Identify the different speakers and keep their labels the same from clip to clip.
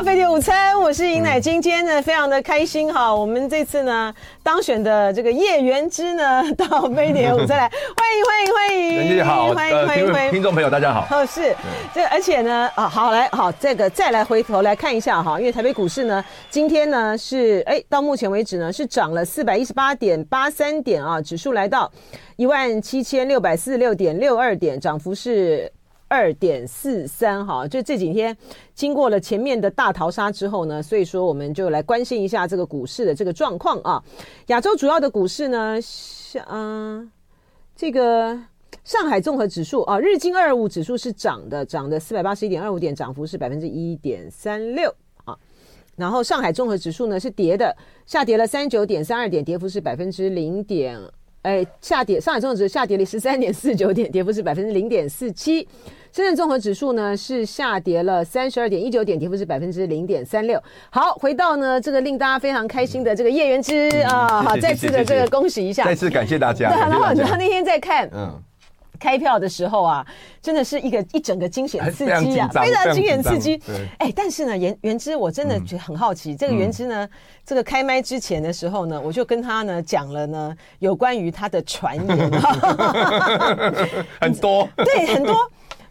Speaker 1: 到飞碟午餐，我是尹乃菁，今天呢非常的开心哈，我们这次呢当选的这个叶元之呢到飞碟午餐来，欢迎欢迎欢迎，
Speaker 2: 人家好，欢迎欢迎欢迎，听众朋友大家好，
Speaker 1: 哦是，这而且呢啊好来好这个再来回头来看一下哈，因为台北股市呢今天呢是哎到目前为止呢是涨了四百一十八点八三点啊，指数来到一万七千六百四十六点六二点，涨幅是。二点四三哈，就这几天经过了前面的大逃杀之后呢，所以说我们就来关心一下这个股市的这个状况啊。亚洲主要的股市呢，像、呃、这个上海综合指数啊，日经二二五指数是涨的，涨的四百八十一点二五点，涨幅是百分之一点三六啊。然后上海综合指数呢是跌的，下跌了三九点三二点，跌幅是百分之零点，哎，下跌。上海综合指数下跌了十三点四九点，跌幅是百分之零点四七。深圳综合指数呢是下跌了三十二点一九点，跌幅是百分之零点三六。好，回到呢这个令大家非常开心的这个叶元之啊，好，再次的这个恭喜一下，
Speaker 2: 再次感谢大家。
Speaker 1: 对，然后然后那天在看嗯开票的时候啊，真的是一个一整个惊险刺激啊，非常惊险刺激。哎，但是呢，原原之我真的觉得很好奇，这个原之呢，这个开麦之前的时候呢，我就跟他呢讲了呢有关于他的传言，
Speaker 2: 很多，
Speaker 1: 对，很多。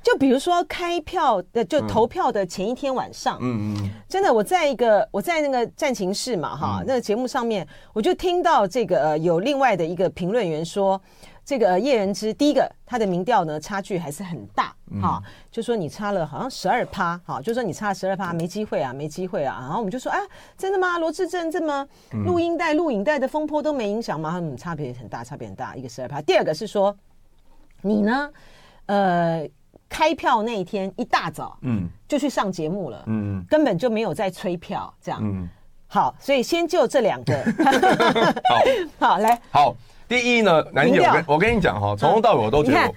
Speaker 1: 就比如说开票的，就投票的前一天晚上，嗯嗯，真的，我在一个我在那个战情室嘛，哈，那个节目上面，我就听到这个呃有另外的一个评论员说，这个叶仁之第一个他的民调呢差距还是很大，哈，就说你差了好像十二趴，哈，就说你差了十二趴，没机会啊，没机会啊，然后我们就说，啊，真的吗？罗志正这么录音带、录影带的风波都没影响吗？嗯，差别很大，差别很大，一个十二趴。第二个是说，你呢，呃。开票那一天一大早，嗯，就去上节目了，嗯，根本就没有在催票，这样，嗯，好，所以先就这两个，好，好来，
Speaker 2: 好，第一呢，南京，我跟我跟你讲哈，从头到尾我都觉得，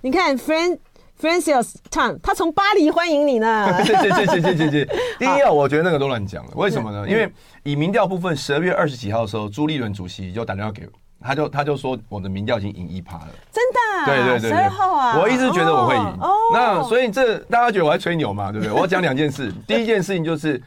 Speaker 1: 你看，Fran Francis Tan，他从巴黎欢迎你呢，
Speaker 2: 谢谢谢谢谢谢谢。第一啊，我觉得那个都乱讲了，为什么呢？因为以民调部分，十二月二十几号的时候，朱立伦主席就打电话给我。他就他就说我的民调已经赢一趴了，
Speaker 1: 真的？
Speaker 2: 对对对，十二号啊！我一直觉得我会赢，哦，那所以这大家觉得我在吹牛嘛，对不对？我讲两件事，第一件事情就是，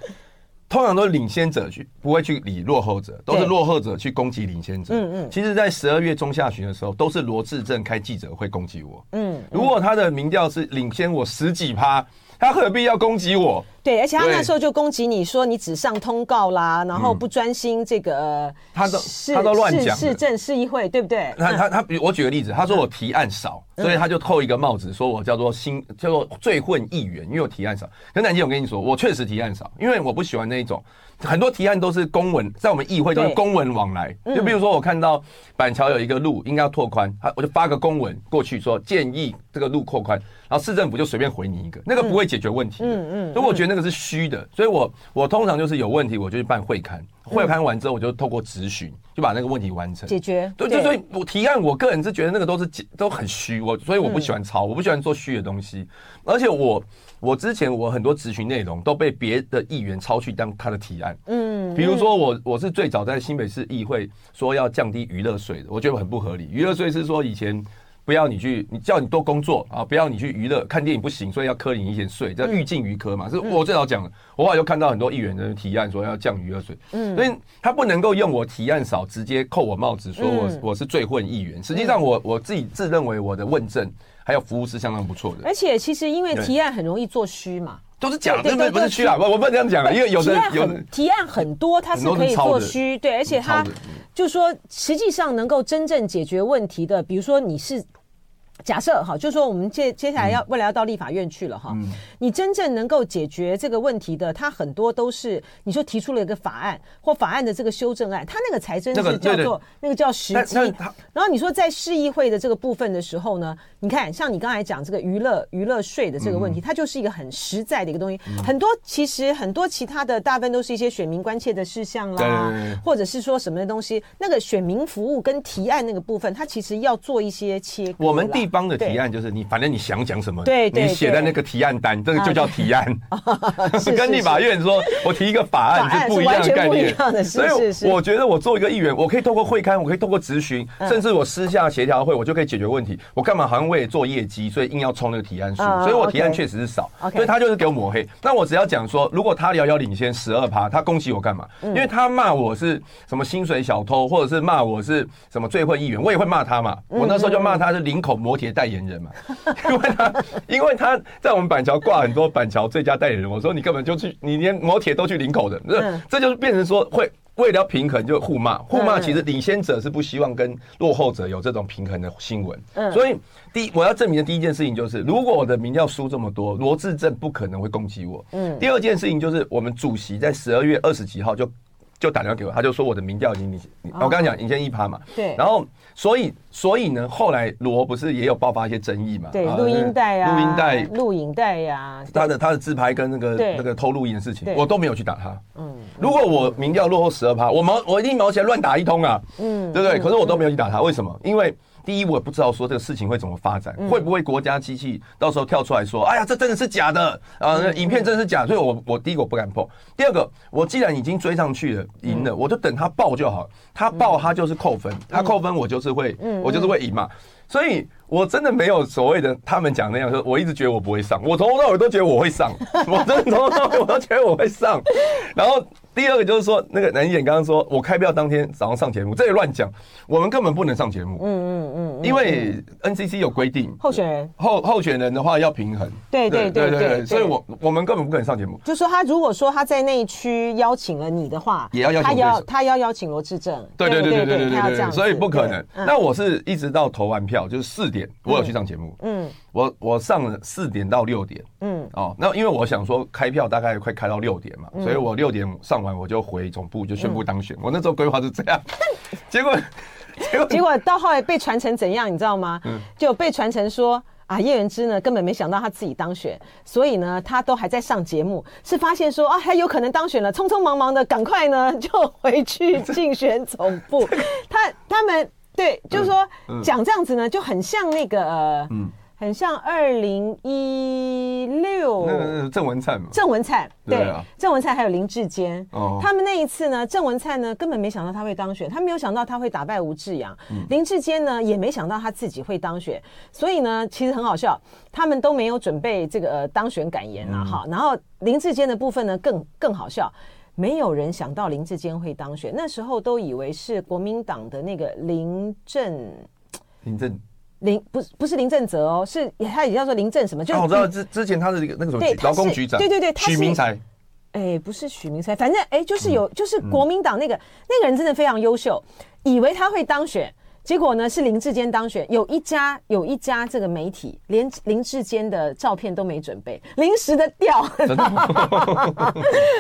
Speaker 2: 通常都是领先者去不会去理落后者，都是落后者去攻击领先者。嗯嗯。其实，在十二月中下旬的时候，都是罗志正开记者会攻击我。嗯。如果他的民调是领先我十几趴。他何必要攻击我？
Speaker 1: 对，而且他那时候就攻击你说你只上通告啦，然后不专心这个，
Speaker 2: 他都他都乱讲。
Speaker 1: 市政市议会对不对？
Speaker 2: 他他他，比如我举个例子，他说我提案少，所以他就扣一个帽子，说我叫做新叫做最混议员，因为我提案少。可南京，我跟你说，我确实提案少，因为我不喜欢那一种。很多提案都是公文，在我们议会都是公文往来。就比如说，我看到板桥有一个路应该要拓宽，他我就发个公文过去说建议这个路扩宽，然后市政府就随便回你一个，那个不会解决问题。嗯嗯，所以我觉得那个是虚的。所以我我通常就是有问题，我就去办会刊，会刊完之后我就透过咨询就把那个问题完成
Speaker 1: 解决。
Speaker 2: 对，就所以我提案，我个人是觉得那个都是都很虚，我所以我不喜欢抄，我不喜欢做虚的东西，而且我。我之前我很多咨询内容都被别的议员抄去当他的提案，嗯，比如说我我是最早在新北市议会说要降低娱乐税的，我觉得很不合理。娱乐税是说以前不要你去，你叫你多工作啊，不要你去娱乐，看电影不行，所以要科你一些税，叫欲尽于科嘛，是我最早讲的。我后来就看到很多议员的提案说要降娱乐税，嗯，所以他不能够用我提案少直接扣我帽子，说我我是最混议员。实际上我我自己自认为我的问政。还有服务是相当不错的，
Speaker 1: 而且其实因为提案很容易做虚嘛，
Speaker 2: 都是假的，不是虚啊，我我不能这样讲啊，因为有的有
Speaker 1: 提案很多，它是可以做虚，对，而且它就是说实际上能够真正解决问题的，比如说你是。假设哈，就是说我们接接下来要未来要到立法院去了哈，你真正能够解决这个问题的，它很多都是你说提出了一个法案或法案的这个修正案，它那个才真是叫做那个叫实际。然后你说在市议会的这个部分的时候呢，你看像你刚才讲这个娱乐娱乐税的这个问题，它就是一个很实在的一个东西。很多其实很多其他的大部分都是一些选民关切的事项啦，或者是说什么的东西，那个选民服务跟提案那个部分，它其实要做一些切割。
Speaker 2: 我们地。方的提案就是你，反正你想讲什么，
Speaker 1: 对，
Speaker 2: 你写在那个提案单，这个就叫提案。跟立法院说，我提一个法案是不一样的概念。所以我觉得我做一个议员，我可以透过会刊，我可以透过咨询，甚至我私下协调会，我就可以解决问题。我干嘛好像为了做业绩，所以硬要冲那个提案数？所以我提案确实是少，所以他就是给我抹黑。那我只要讲说，如果他遥遥领先十二趴，他攻击我干嘛？因为他骂我是什么薪水小偷，或者是骂我是什么最会议员，我也会骂他嘛。我那时候就骂他是领口摩铁代言人嘛，因为他因为他在我们板桥挂很多板桥最佳代言人，我说你根本就去，你连摩铁都去领口的，这这就是变成说会为了平衡就互骂，互骂其实领先者是不希望跟落后者有这种平衡的新闻，所以第一我要证明的第一件事情就是，如果我的民调输这么多，罗志正不可能会攻击我。嗯，第二件事情就是我们主席在十二月二十几号就。就打电话给我，他就说我的民调已经领先，我刚刚讲领先一趴嘛。对。然后，所以，所以呢，后来罗不是也有爆发一些争议嘛？
Speaker 1: 对，录音带啊，
Speaker 2: 录音带、
Speaker 1: 录影带呀，
Speaker 2: 他的他的自拍跟那个那个偷录音的事情，我都没有去打他。嗯。如果我民调落后十二趴，我毛我一定毛起来乱打一通啊。嗯。对不对？可是我都没有去打他，为什么？因为。第一，我也不知道说这个事情会怎么发展，会不会国家机器到时候跳出来说，哎呀，这真的是假的啊，影片真的是假，所以我我第一个我不敢碰。第二个，我既然已经追上去了，赢了，我就等他爆就好，他爆他就是扣分，他扣分我就是会，我就是会赢嘛。所以我真的没有所谓的他们讲那样说，我一直觉得我不会上，我从头到尾都觉得我会上，我真的从头到尾我都觉得我会上，然后。第二个就是说，那个南姐刚刚说，我开票当天早上上节目，这也乱讲，我们根本不能上节目。嗯嗯嗯，因为 NCC 有规定，候选人候候选人的话要平衡。对对对对对，所以我我们根本不可能上节目。就是说，他如果说他在那一区邀请了你的话，也要邀请他要他要邀请罗志正。对对对对对对对，所以不可能。那我是一直到投完票，就是四点，我有去上节目。嗯。我我上了四点到六点，嗯，哦，那因为我想说开票大概快开到六点嘛，所以我六点上完我就回总部就宣布当选。我那时候规划是这样，结果 结果结果到后来被传成怎样，你知道吗？就被传成说啊叶元之呢根本没想到他自己当选，所以呢他都还在上节目，是发现说啊他有可能当选了，匆匆忙忙的赶快呢 就回去竞选总部。他他们对，就是说讲这样子呢就很像那个嗯。很像二零一六，那个郑文灿嘛？郑文灿对，郑文灿还有林志坚，他们那一次呢，郑文灿呢根本没想到他会当选，他没有想到他会打败吴志扬，林志坚呢也没想到他自己会当选，所以呢，其实很好笑，他们都没有准备这个当选感言了哈。然后林志坚的部分呢更更好笑，没有人想到林志坚会当选，那时候都以为是国民党的那个林正林正。林不是不是林正泽哦，是他也叫做林正什么？就我知道之之前他是那个什么劳工局长，对对对，许明才，哎，不是许明才，反正哎，就是有就是国民党那个那个人真的非常优秀，以为他会当选，结果呢是林志坚当选。有一家有一家这个媒体连林志坚的照片都没准备，临时的调。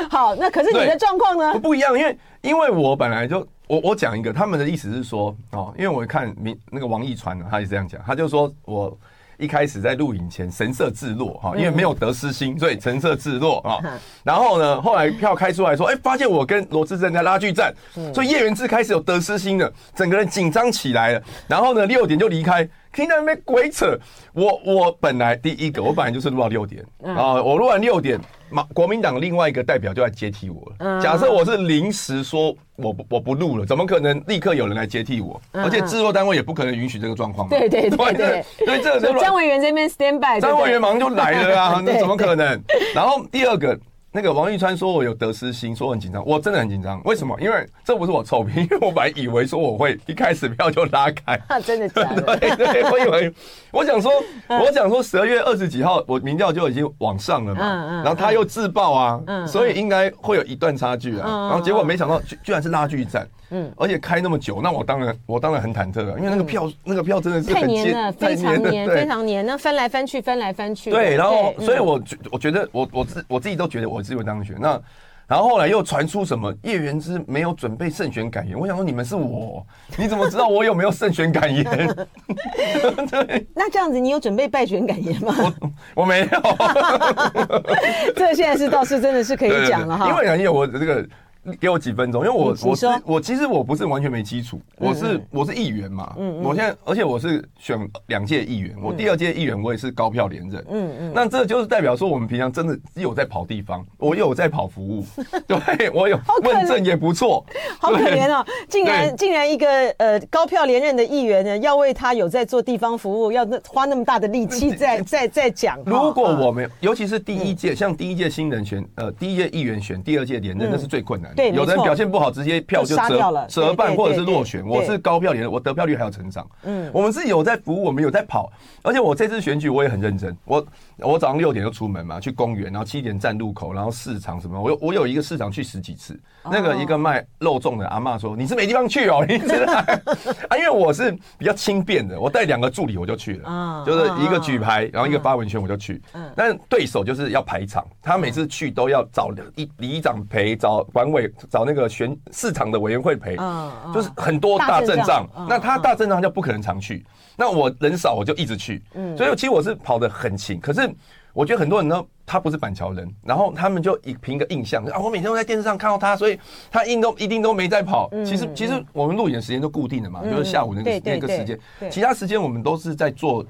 Speaker 2: 好，那可是你的状况呢？不一样，因为因为我本来就。我我讲一个，他们的意思是说，哦，因为我看明那个王一川呢，他也这样讲，他就说我一开始在录影前神色自若哈，因为没有得失心，所以神色自若啊。然后呢，后来票开出来说，哎，发现我跟罗志正在拉锯战，所以叶元志开始有得失心了，整个人紧张起来了。然后呢，六点就离开。听到那边鬼扯，我我本来第一个，我本来就是录到六点啊，我录完六点，马国民党另外一个代表就来接替我了。假设我是临时说我不我不录了，怎么可能立刻有人来接替我？而且制作单位也不可能允许这个状况。对对对对，所以这个张委员这边 stand by，张委员马上就来了啊，那怎么可能？然后第二个。那个王玉川说我有得失心，说我很紧张，我真的很紧张。为什么？因为这不是我臭屁，因为我本来以为说我会一开始票就拉开，啊、真的假的？对对，我以为我想说，我想说十二月二十几号我民调就已经往上了嘛，嗯嗯、然后他又自爆啊，嗯、所以应该会有一段差距啊，嗯、然后结果没想到居居然是拉锯战。嗯，而且开那么久，那我当然我当然很忐忑了，因为那个票、嗯、那个票真的是很太黏了，非常黏，非常黏，那翻来翻去，翻来翻去。对，然后所以我觉我觉得我我自我自己都觉得我自己会当选。那然后后来又传出什么叶元之没有准备胜选感言，我想说你们是我，你怎么知道我有没有胜选感言？对，那这样子你有准备败选感言吗？我我没有，这现在是倒是真的是可以讲了哈，因为感觉我这个。给我几分钟，因为我我是我其实我不是完全没基础，我是、嗯、我是议员嘛，嗯，嗯。我现在而且我是选两届议员，我第二届议员我也是高票连任，嗯嗯，那这就是代表说我们平常真的有在跑地方，我有在跑服务，对我有问政也不错，
Speaker 1: 好可怜哦，竟然竟然一个呃高票连任的议员呢，要为他有在做地方服务，要那花那么大的力气在在在讲，
Speaker 2: 如果我们尤其是第一届，像第一届新人选呃第一届议员选，第二届连任那是最困难的，对，有的人表现不好，直接票就折折半或者是落选。我是高票连任，我得票率还有成长。嗯，我们是有在服务，我们有在跑，而且我这次选举我也很认真。我我早上六点就出门嘛，去公园，然后七点站路口，然后市场什么，我有我有一个市场去十几次。那个一个卖肉粽的阿妈说：“你是没地方去哦，你知道啊？因为我是比较轻便的，我带两个助理我就去了，就是一个举牌，然后一个发文宣我就去。嗯，但对手就是要排场，他每次去都要找里里长陪，找管委，找那个选市场的委员会陪，就是很多大阵仗。那他大阵仗就不可能常去，那我人少我就一直去。嗯，所以其实我是跑得很勤，可是。”我觉得很多人呢，他不是板桥人，然后他们就以凭一个印象啊，我每天都在电视上看到他，所以他一都一定都没在跑。其实其实我们录影的时间都固定的嘛，就是下午那个那个时间，其他时间我们都是在做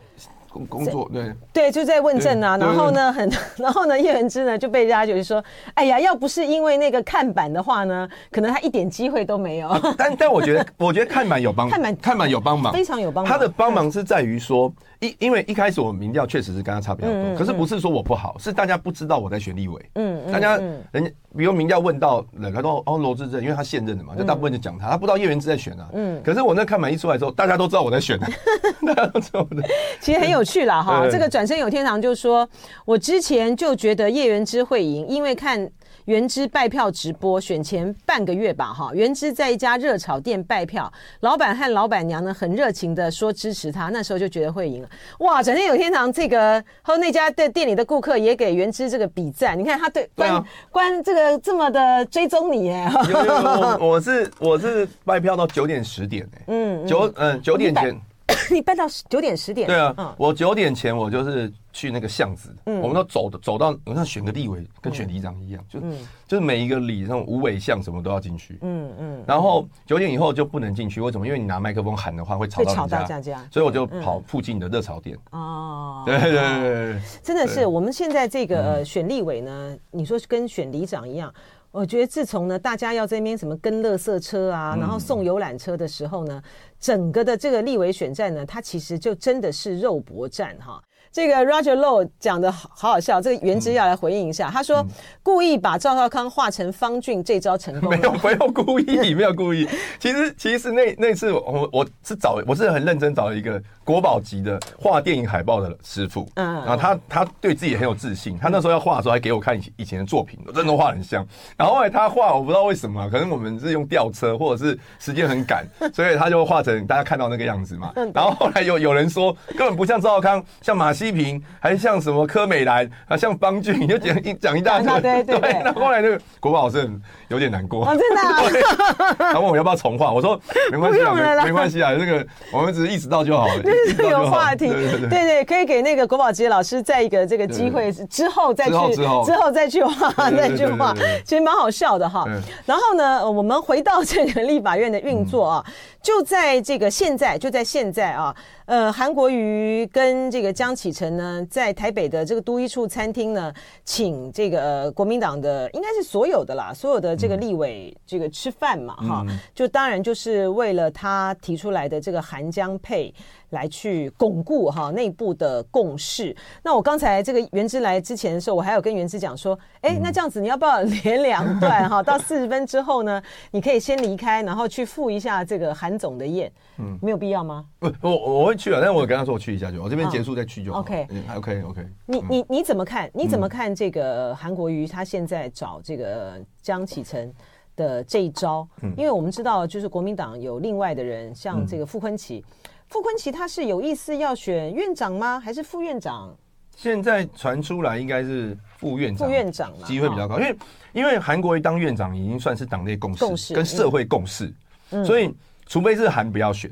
Speaker 2: 工工作。对
Speaker 1: 对，就在问政啊。然后呢，很 然后呢，叶文之呢就被大家就是说，哎呀，要不是因为那个看板的话呢，可能他一点机会都没有。
Speaker 2: 但但我觉得，我觉得看板有帮，看板看板有帮忙，
Speaker 1: 非常有帮忙。
Speaker 2: 他的帮忙是在于说。因因为一开始我民调确实是跟他差比较多，可是不是说我不好，是大家不知道我在选立委。嗯，大家人家比如民调问到人，他说哦罗志正，因为他现任的嘛，就大部分就讲他，他不知道叶元之在选啊。嗯，可是我那看板一出来之后，大家都知道我在选，大家都知道我在。
Speaker 1: 其实很有趣啦哈，这个转身有天堂就说，我之前就觉得叶元之会赢，因为看。元之拜票直播选前半个月吧，哈，元之在一家热炒店拜票，老板和老板娘呢很热情的说支持他，那时候就觉得会赢了。哇，整天有天堂这个和那家的店里的顾客也给元之这个比赞，你看他对关、啊、关这个这么的追踪你耶。有有
Speaker 2: 我我是我是拜票到九点十点嗯九嗯九点前。
Speaker 1: 你办到九点十点？
Speaker 2: 对啊，嗯、我九点前我就是去那个巷子，嗯、我们都走走到，我像选个立委跟选里长一样，嗯、就就是每一个里那种无尾巷什么都要进去，嗯嗯，然后九点以后就不能进去，为什么？因为你拿麦克风喊的话会吵到大家，所以我就跑附近的热炒店。哦，对对对对，
Speaker 1: 真的是我们现在这个选立委呢，你说跟选里长一样。我觉得自从呢，大家要在那边什么跟乐色车啊，然后送游览车的时候呢，整个的这个立委选战呢，它其实就真的是肉搏战哈。这个 Roger Low 讲的好好笑，这个原之要来回应一下。他说故意把赵少康画成方俊，这招成功。
Speaker 2: 没有，没有故意，没有故意。其实，其实那那次我我是找，我是很认真找了一个国宝级的画电影海报的师傅。嗯，然后他他对自己很有自信，他那时候要画的时候还给我看以以前的作品，真的画很像。然后后来他画，我不知道为什么，可能我们是用吊车，或者是时间很赶，所以他就画成大家看到那个样子嘛。然后后来有有人说根本不像赵少康，像马。西平还像什么柯美兰啊，像方俊，你就讲一讲一大堆，对对对。那后来那个国宝老师有点难过，
Speaker 1: 真的。
Speaker 2: 他问我要不要重画，我说没关系啊，没关系啊，那个我们只是意识到就好了，
Speaker 1: 就是有话题。对对，可以给那个国宝级老师再一个这个机会，之后再去之后再去画再去画，其实蛮好笑的哈。然后呢，我们回到这个立法院的运作啊。就在这个现在，就在现在啊，呃，韩国瑜跟这个江启臣呢，在台北的这个都一处餐厅呢，请这个、呃、国民党的应该是所有的啦，所有的这个立委这个吃饭嘛，哈，就当然就是为了他提出来的这个韩江配。来去巩固哈内部的共识。那我刚才这个元之来之前的时候，我还有跟元之讲说，哎，那这样子你要不要连两段哈？到四十分之后呢，你可以先离开，然后去赴一下这个韩总的宴。嗯，没有必要吗？
Speaker 2: 不，我我会去啊，但是我跟他说我去一下就好，我这边结束再去就好。OK，还 OK OK。
Speaker 1: 你你你怎么看？你怎么看这个韩国瑜他现在找这个江启臣的这一招？嗯，因为我们知道，就是国民党有另外的人，像这个傅昆萁。傅坤奇他是有意思要选院长吗？还是副院长？
Speaker 2: 现在传出来应该是副院长，
Speaker 1: 副院长
Speaker 2: 机会比较高，因为因为韩国瑜当院长已经算是党内共识，跟社会共识，所以除非是韩不要选，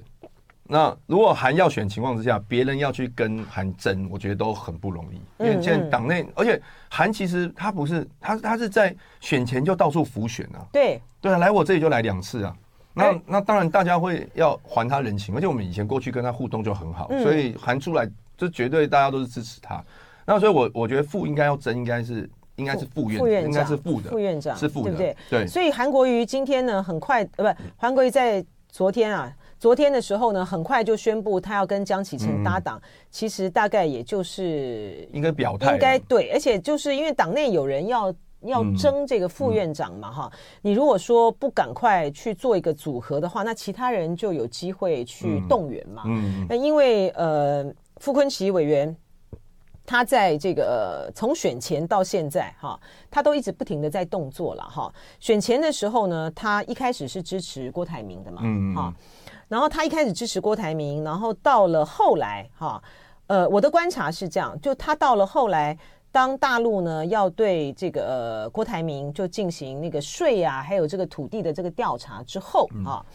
Speaker 2: 那如果韩要选情况之下，别人要去跟韩争，我觉得都很不容易，因为现在党内，而且韩其实他不是他他是在选前就到处浮选啊，
Speaker 1: 对。
Speaker 2: 对啊，来我这里就来两次啊，那那当然大家会要还他人情，而且我们以前过去跟他互动就很好，所以韩出来就绝对大家都是支持他。那所以我我觉得副应该要争，应该是应该是副院，应该是副的
Speaker 1: 副院长
Speaker 2: 是副的，对不对？对。
Speaker 1: 所以韩国瑜今天呢，很快呃不，韩国瑜在昨天啊。昨天的时候呢，很快就宣布他要跟江启臣搭档。其实大概也就是
Speaker 2: 应该表态，
Speaker 1: 应该对，而且就是因为党内有人要要争这个副院长嘛，哈。你如果说不赶快去做一个组合的话，那其他人就有机会去动员嘛。嗯。那因为呃，傅昆奇委员他在这个从选前到现在哈，他都一直不停的在动作了哈。选前的时候呢，他一开始是支持郭台铭的嘛，嗯哈。然后他一开始支持郭台铭，然后到了后来，哈，呃，我的观察是这样，就他到了后来，当大陆呢要对这个、呃、郭台铭就进行那个税啊，还有这个土地的这个调查之后，啊，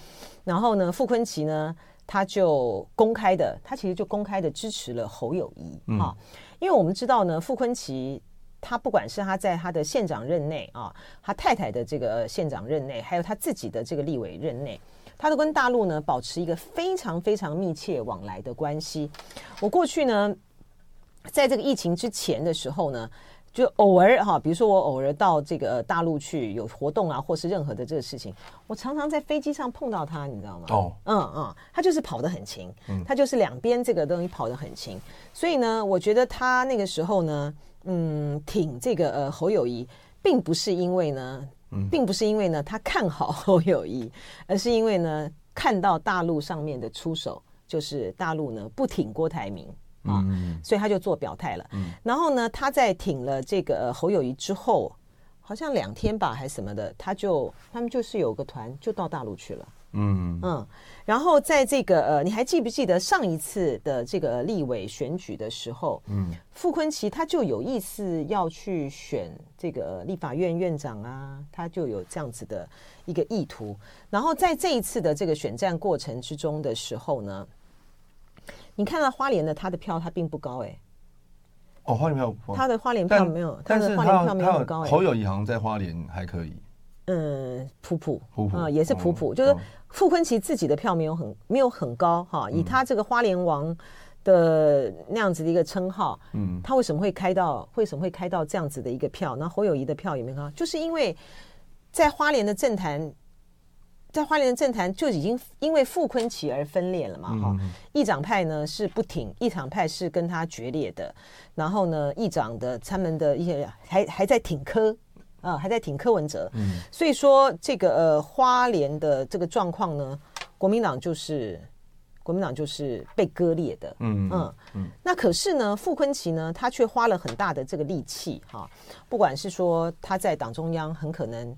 Speaker 1: 然后呢，傅昆奇呢，他就公开的，他其实就公开的支持了侯友谊，啊，因为我们知道呢，傅昆奇他不管是他在他的县长任内啊，他太太的这个县长任内，还有他自己的这个立委任内。他都跟大陆呢保持一个非常非常密切往来的关系。我过去呢，在这个疫情之前的时候呢，就偶尔哈，比如说我偶尔到这个大陆去有活动啊，或是任何的这个事情，我常常在飞机上碰到他，你知道吗？哦，嗯嗯，他就是跑得很勤，他就是两边这个东西跑得很勤。所以呢，我觉得他那个时候呢，嗯，挺这个呃侯友谊，并不是因为呢。并不是因为呢，他看好侯友谊，而是因为呢，看到大陆上面的出手，就是大陆呢不挺郭台铭啊，所以他就做表态了。然后呢，他在挺了这个侯友谊之后，好像两天吧，还是什么的，他就他们就是有个团就到大陆去了。嗯嗯，然后在这个呃，你还记不记得上一次的这个立委选举的时候，嗯，傅昆奇他就有意思要去选这个立法院院长啊，他就有这样子的一个意图。然后在这一次的这个选战过程之中的时候呢，你看到花莲的他的票他并不高哎、欸，
Speaker 2: 哦，花莲票
Speaker 1: 他的花莲票没有，他的花莲票没有很高哎、欸，
Speaker 2: 侯友宜好像在花莲还可以。
Speaker 1: 嗯，普普，
Speaker 2: 普普。
Speaker 1: 啊，也是普普，就是傅昆萁自己的票没有很没有很高哈，以他这个花莲王的那样子的一个称号，嗯，他为什么会开到为什么会开到这样子的一个票？那侯友谊的票有没高，就是因为在花莲的政坛，在花莲的政坛就已经因为傅昆萁而分裂了嘛，哈，议长派呢是不挺，议长派是跟他决裂的，然后呢，议长的他们的一些还还在挺柯。啊，还在挺柯文哲，嗯，所以说这个呃花莲的这个状况呢，国民党就是国民党就是被割裂的，嗯嗯嗯。那可是呢，傅昆萁呢，他却花了很大的这个力气哈，不管是说他在党中央很可能，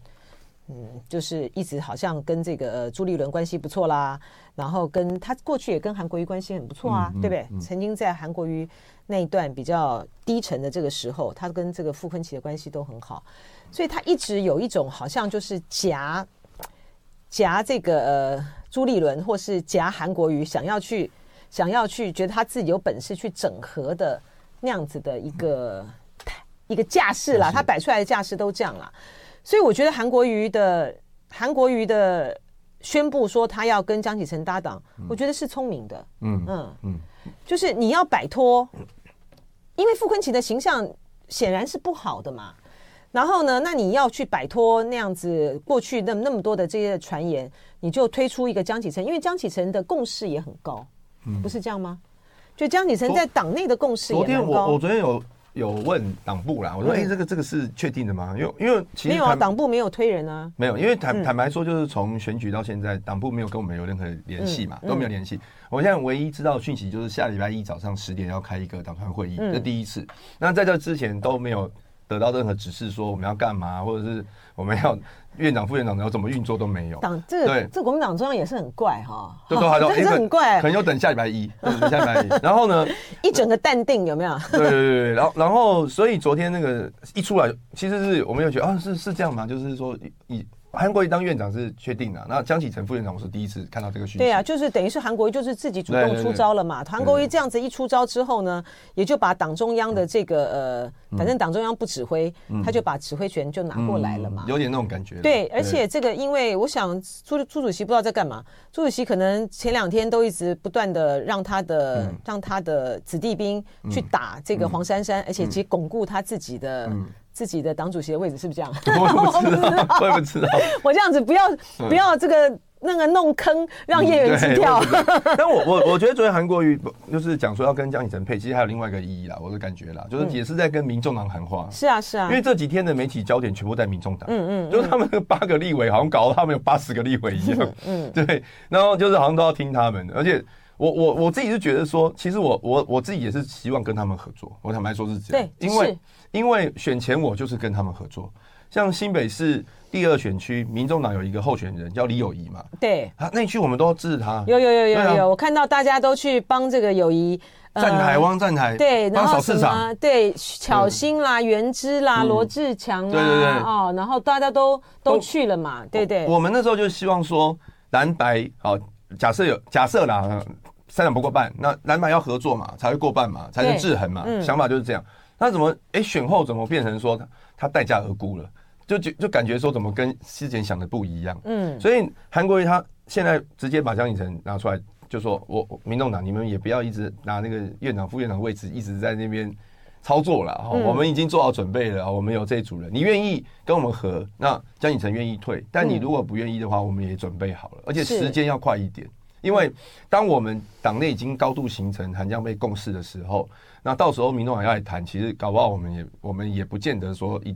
Speaker 1: 嗯，就是一直好像跟这个、呃、朱立伦关系不错啦，然后跟他过去也跟韩国瑜关系很不错啊，嗯嗯、对不对？曾经在韩国瑜那一段比较低沉的这个时候，他跟这个傅昆萁的关系都很好。所以他一直有一种好像就是夹夹这个呃朱立伦，或是夹韩国瑜，想要去想要去觉得他自己有本事去整合的那样子的一个一个架势啦。他摆出来的架势都这样啦。所以我觉得韩国瑜的韩国瑜的宣布说他要跟江启臣搭档，我觉得是聪明的。嗯嗯嗯，就是你要摆脱，因为傅昆奇的形象显然是不好的嘛。然后呢，那你要去摆脱那样子过去那么那么多的这些传言，你就推出一个江启臣，因为江启臣的共识也很高，嗯，不是这样吗？就江启臣在党内的共识也很高。
Speaker 2: 昨天我我昨天有有问党部啦，我说哎、欸，这个这个是确定的吗？因为因为其实没
Speaker 1: 有啊，党部没有推人啊，
Speaker 2: 没有，因为坦坦白说，就是从选举到现在，党部没有跟我们有任何联系嘛，嗯、都没有联系。我现在唯一知道的讯息就是下礼拜一早上十点要开一个党团会议，这、嗯、第一次。那在这之前都没有。得到任何指示说我们要干嘛，或者是我们要院长、副院长然后怎么运作都没有。
Speaker 1: 党这个对，这国民党中央也是很怪哈，
Speaker 2: 对都，还
Speaker 1: 都很怪，
Speaker 2: 可能要等下礼拜一，等下礼拜一。然后呢，
Speaker 1: 一整个淡定有没有？
Speaker 2: 对对对，然后然后所以昨天那个一出来，其实是我们又觉得啊，是是这样吗？就是说以韩国瑜当院长是确定的，那江启臣副院长我是第一次看到这个讯息。
Speaker 1: 对啊，就是等于是韩国瑜就是自己主动出招了嘛。韩国瑜这样子一出招之后呢，也就把党中央的这个呃，反正党中央不指挥，他就把指挥权就拿过来了嘛。
Speaker 2: 有点那种感觉。
Speaker 1: 对，而且这个因为我想朱朱主席不知道在干嘛，朱主席可能前两天都一直不断的让他的让他的子弟兵去打这个黄珊珊，而且其实巩固他自己的。自己的党主席的位置是不是这样？
Speaker 2: 我不知道，我也不知道。
Speaker 1: 我这样子不要不要这个那个弄坑，让叶元之跳。
Speaker 2: 但我我我觉得昨天韩国瑜就是讲说要跟江启臣配，其实还有另外一个意义啦，我的感觉啦，就是也是在跟民众党谈话。
Speaker 1: 是啊是啊，
Speaker 2: 因为这几天的媒体焦点全部在民众党，嗯嗯，就是他们八个立委好像搞得他们有八十个立委一样，嗯，对，然后就是好像都要听他们的，而且。我我我自己是觉得说，其实我我我自己也是希望跟他们合作。我坦白说是这样，因为因为选前我就是跟他们合作。像新北市第二选区，民众党有一个候选人叫李友仪嘛，
Speaker 1: 对，
Speaker 2: 啊那一区我们都要支持他。
Speaker 1: 有有有有有，我看到大家都去帮这个友谊
Speaker 2: 站台，汪站台，
Speaker 1: 对，
Speaker 2: 然后市场，
Speaker 1: 对，巧心啦、原之啦、罗志强啦，对对对，哦，然后大家都都去了嘛，对对。
Speaker 2: 我们那时候就希望说蓝白，好，假设有假设啦。三党不过半，那蓝白要合作嘛，才会过半嘛，才能制衡嘛。嗯、想法就是这样。那怎么哎、欸、选后怎么变成说他他待价而沽了？就就就感觉说怎么跟之前想的不一样？嗯，所以韩国瑜他现在直接把江启臣拿出来，就说我民众党你们也不要一直拿那个院长副院长位置一直在那边操作了。嗯、我们已经做好准备了，我们有这一组人，你愿意跟我们合，那江启臣愿意退，但你如果不愿意的话，我们也准备好了，而且时间要快一点。因为当我们党内已经高度形成韩江被共识的时候，那到时候民众党要来谈，其实搞不好我们也我们也不见得说一，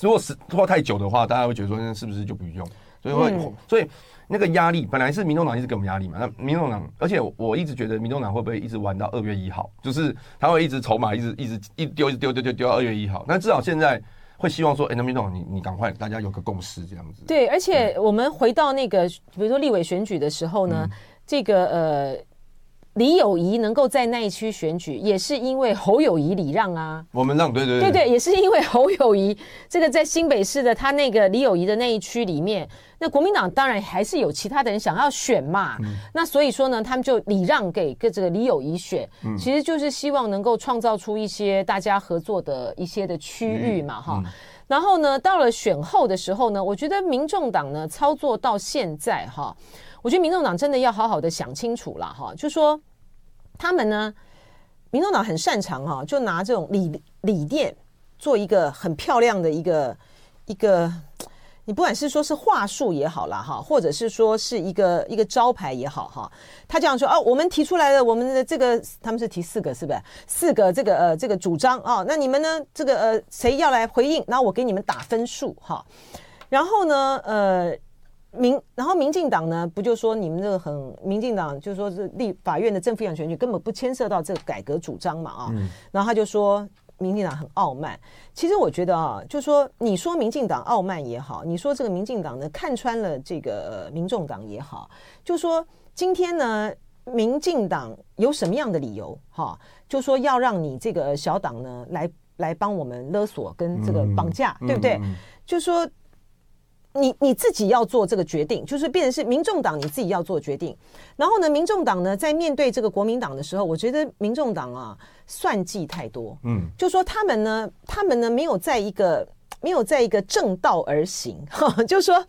Speaker 2: 如果是拖太久的话，大家会觉得说那是不是就不用？所以会，嗯、所以那个压力本来是民众党一直给我们压力嘛。那民众党，而且我一直觉得民众党会不会一直玩到二月一号？就是他会一直筹码，一直一直一丢一直丢丢丢丢到二月一号。那至少现在会希望说，哎，那民众党你你赶快大家有个共识这样子。
Speaker 1: 对，而且我们回到那个比如说立委选举的时候呢。嗯这个呃，李友仪能够在那一区选举，也是因为侯友谊礼让啊。
Speaker 2: 我们让对对
Speaker 1: 对对，也是因为侯友谊 这个在新北市的他那个李友仪的那一区里面，那国民党当然还是有其他的人想要选嘛。嗯、那所以说呢，他们就礼让给个这个李友仪选，嗯、其实就是希望能够创造出一些大家合作的一些的区域嘛，哈、然后呢，到了选后的时候呢，我觉得民众党呢操作到现在哈。我觉得民众党真的要好好的想清楚了哈，就说他们呢，民众党很擅长哈，就拿这种理理念做一个很漂亮的一个一个，你不管是说是话术也好啦哈，或者是说是一个一个招牌也好哈，他这样说哦，我们提出来的我们的这个他们是提四个是不是？四个这个呃这个主张啊，那你们呢这个呃谁要来回应？那我给你们打分数哈，然后呢呃。民，然后民进党呢，不就说你们这个很，民进党就说是立法院的正副议长选举根本不牵涉到这个改革主张嘛啊，嗯、然后他就说民进党很傲慢。其实我觉得啊，就说你说民进党傲慢也好，你说这个民进党呢看穿了这个民众党也好，就说今天呢，民进党有什么样的理由哈，就说要让你这个小党呢来来帮我们勒索跟这个绑架，嗯、对不对？嗯嗯、就说。你你自己要做这个决定，就是变成是民众党你自己要做决定。然后呢，民众党呢在面对这个国民党的时候，我觉得民众党啊算计太多。嗯，就说他们呢，他们呢没有在一个没有在一个正道而行。哈，就说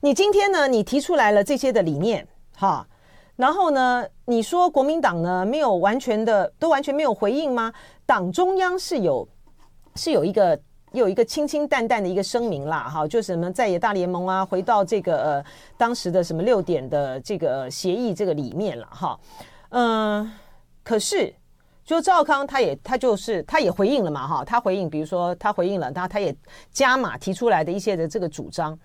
Speaker 1: 你今天呢，你提出来了这些的理念，哈，然后呢，你说国民党呢没有完全的都完全没有回应吗？党中央是有是有一个。有一个清清淡淡的一个声明啦，哈，就是什么在野大联盟啊，回到这个呃当时的什么六点的这个协议这个里面了，哈，嗯，可是就赵康他也他就是他也回应了嘛，哈，他回应，比如说他回应了，他他也加码提出来的一些的这个主张，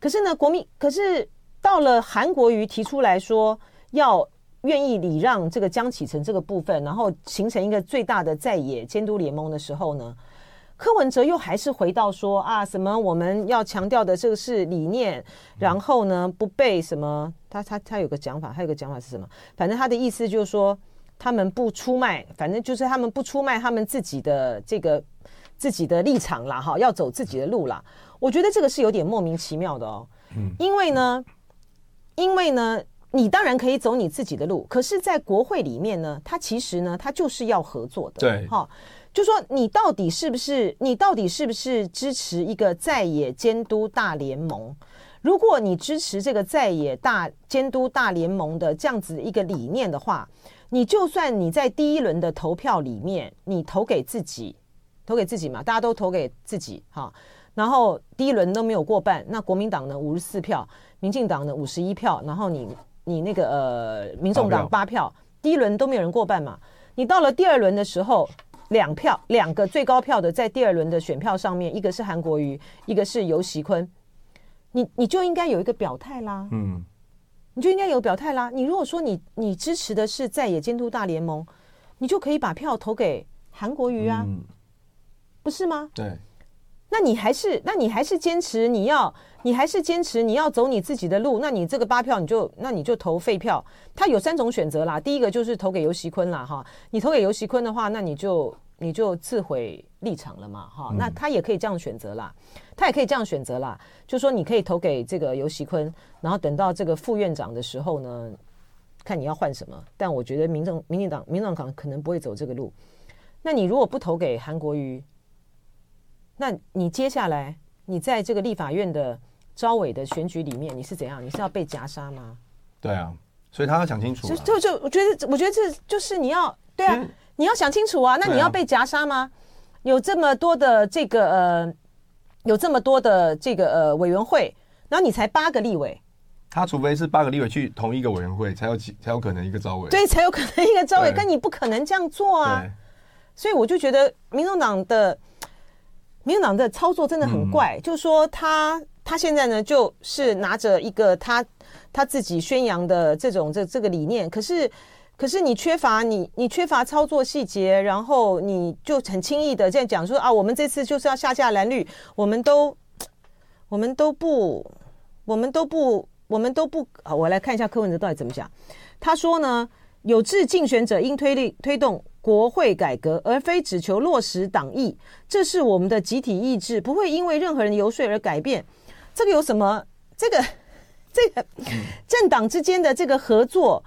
Speaker 1: 可是呢，国民可是到了韩国瑜提出来说要愿意礼让这个江启臣这个部分，然后形成一个最大的在野监督联盟的时候呢，柯文哲又还是回到说啊，什么我们要强调的这个是理念，然后呢不被什么，他他他有个讲法，他有个讲法是什么？反正他的意思就是说，他们不出卖，反正就是他们不出卖他们自己的这个自己的立场啦，哈，要走自己的路啦。我觉得这个是有点莫名其妙的哦。嗯，因为呢，因为呢，你当然可以走你自己的路，可是，在国会里面呢，他其实呢，他就是要合作的。
Speaker 2: 对，
Speaker 1: 哈，就说你到底是不是，你到底是不是支持一个在野监督大联盟？如果你支持这个在野大监督大联盟的这样子一个理念的话，你就算你在第一轮的投票里面，你投给自己，投给自己嘛，大家都投给自己哈，然后第一轮都没有过半，那国民党呢五十四票，民进党呢五十一票，然后你你那个呃民众党八票，第一轮都没有人过半嘛，你到了第二轮的时候，两票两个最高票的在第二轮的选票上面，一个是韩国瑜，一个是游锡堃。你你就应该有一个表态啦，嗯，你就应该有表态啦。你如果说你你支持的是在野监督大联盟，你就可以把票投给韩国瑜啊，嗯、不是吗？
Speaker 2: 对，
Speaker 1: 那你还是那你还是坚持你要你还是坚持你要走你自己的路，那你这个八票你就那你就投废票。他有三种选择啦，第一个就是投给尤习坤啦，哈，你投给尤习坤的话，那你就。你就自毁立场了嘛，哈，那他也可以这样选择啦，他也可以这样选择啦，就说你可以投给这个游锡堃，然后等到这个副院长的时候呢，看你要换什么。但我觉得民政、民进党、民进党可能不会走这个路。那你如果不投给韩国瑜，那你接下来你在这个立法院的招委的选举里面，你是怎样？你是要被夹杀吗？
Speaker 2: 对啊，所以他要讲清楚。
Speaker 1: 就就就我觉得，我觉得这就是你要对啊。你要想清楚啊！那你要被夹杀吗？有这么多的这个呃，有这么多的这个呃委员会，然后你才八个立委，
Speaker 2: 他除非是八个立委去同一个委员会，才有才有可能一个招委，
Speaker 1: 对，才有可能一个招委，跟你不可能这样做啊！所以我就觉得民众党的民众党的操作真的很怪，嗯、就是说他他现在呢，就是拿着一个他他自己宣扬的这种这这个理念，可是。可是你缺乏你你缺乏操作细节，然后你就很轻易的这样讲说啊，我们这次就是要下架蓝绿，我们都我们都不我们都不我们都不啊，我来看一下柯文哲到底怎么讲。他说呢，有志竞选者应推力推动国会改革，而非只求落实党意，这是我们的集体意志，不会因为任何人游说而改变。这个有什么？这个这个政党之间的这个合作，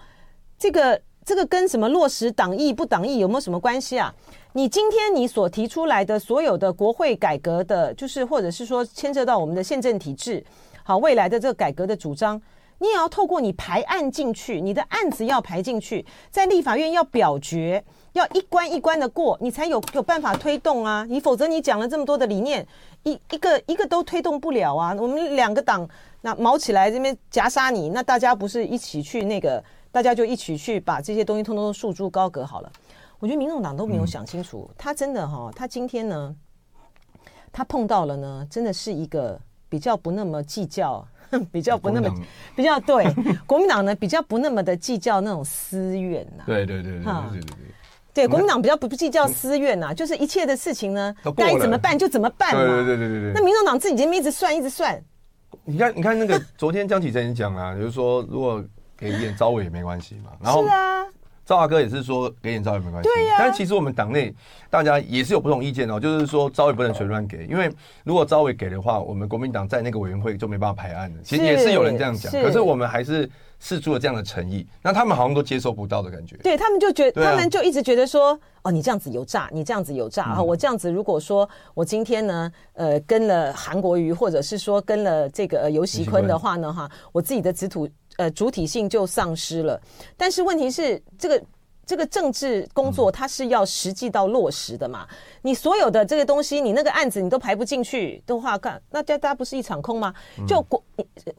Speaker 1: 这个。这个跟什么落实党意不党意有没有什么关系啊？你今天你所提出来的所有的国会改革的，就是或者是说牵涉到我们的宪政体制，好，未来的这个改革的主张，你也要透过你排案进去，你的案子要排进去，在立法院要表决，要一关一关的过，你才有有办法推动啊！你否则你讲了这么多的理念，一一个一个都推动不了啊！我们两个党那卯起来这边夹杀你，那大家不是一起去那个？大家就一起去把这些东西通通都束之高阁好了。我觉得民众党都没有想清楚，他真的哈，他今天呢，他碰到了呢，真的是一个比较不那么计较，比较不那么比较对 国民党呢，比较不那么的计较那种私怨呐。
Speaker 2: 对对对对对对对，
Speaker 1: 对国民党比较不计较私怨呐，就是一切的事情呢，该怎么办就怎么办嘛。
Speaker 2: 对对对对对。
Speaker 1: 那民众党自己这边一直算一直算。
Speaker 2: 你看你看那个昨天江启臣也讲啊，就是说如果。给一点召委也没关系嘛，然后是啊，赵大哥也是说给点召委没关系，对呀。但其实我们党内大家也是有不同意见哦，就是说招委不能随乱给，因为如果招委给的话，我们国民党在那个委员会就没办法排案了。其实也是有人这样讲，可是我们还是试出了这样的诚意，那他们好像都接受不到的感觉。
Speaker 1: 对他们就觉得，他们就一直觉得说，哦，你这样子有诈，你这样子有诈啊！我这样子如果说我今天呢，呃，跟了韩国瑜，或者是说跟了这个游锡坤的话呢，哈，我自己的子土。呃，主体性就丧失了，但是问题是这个。这个政治工作它是要实际到落实的嘛？你所有的这个东西，你那个案子你都排不进去的话，干那大家不是一场空吗？就国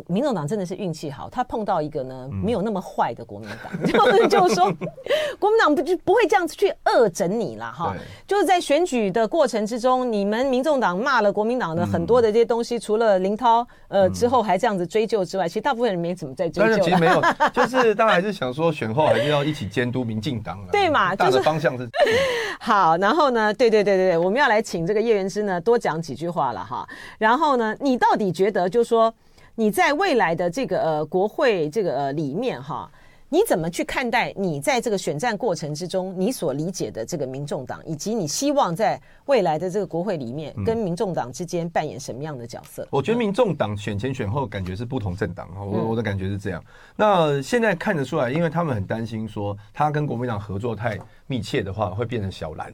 Speaker 1: 民众党真的是运气好，他碰到一个呢没有那么坏的国民党，就就是说 国民党不就不会这样子去恶整你了哈。就是在选举的过程之中，你们民众党骂了国民党的很多的这些东西，除了林涛呃之后还这样子追究之外，其实大部分人没怎么在追究。
Speaker 2: 但是其实没有，就是大家还是想说选后还是要一起监督民进。
Speaker 1: 对嘛，
Speaker 2: 大的方向是、就是、
Speaker 1: 好。然后呢，对对对对对，我们要来请这个叶元之呢多讲几句话了哈。然后呢，你到底觉得，就是说你在未来的这个呃国会这个呃里面哈，你怎么去看待你在这个选战过程之中，你所理解的这个民众党，以及你希望在未来的这个国会里面，跟民众党之间扮演什么样的角色？
Speaker 2: 我觉得民众党选前选后感觉是不同政党，我我的感觉是这样。那现在看得出来，因为他们很担心说，他跟国民党合作太密切的话，会变成小蓝。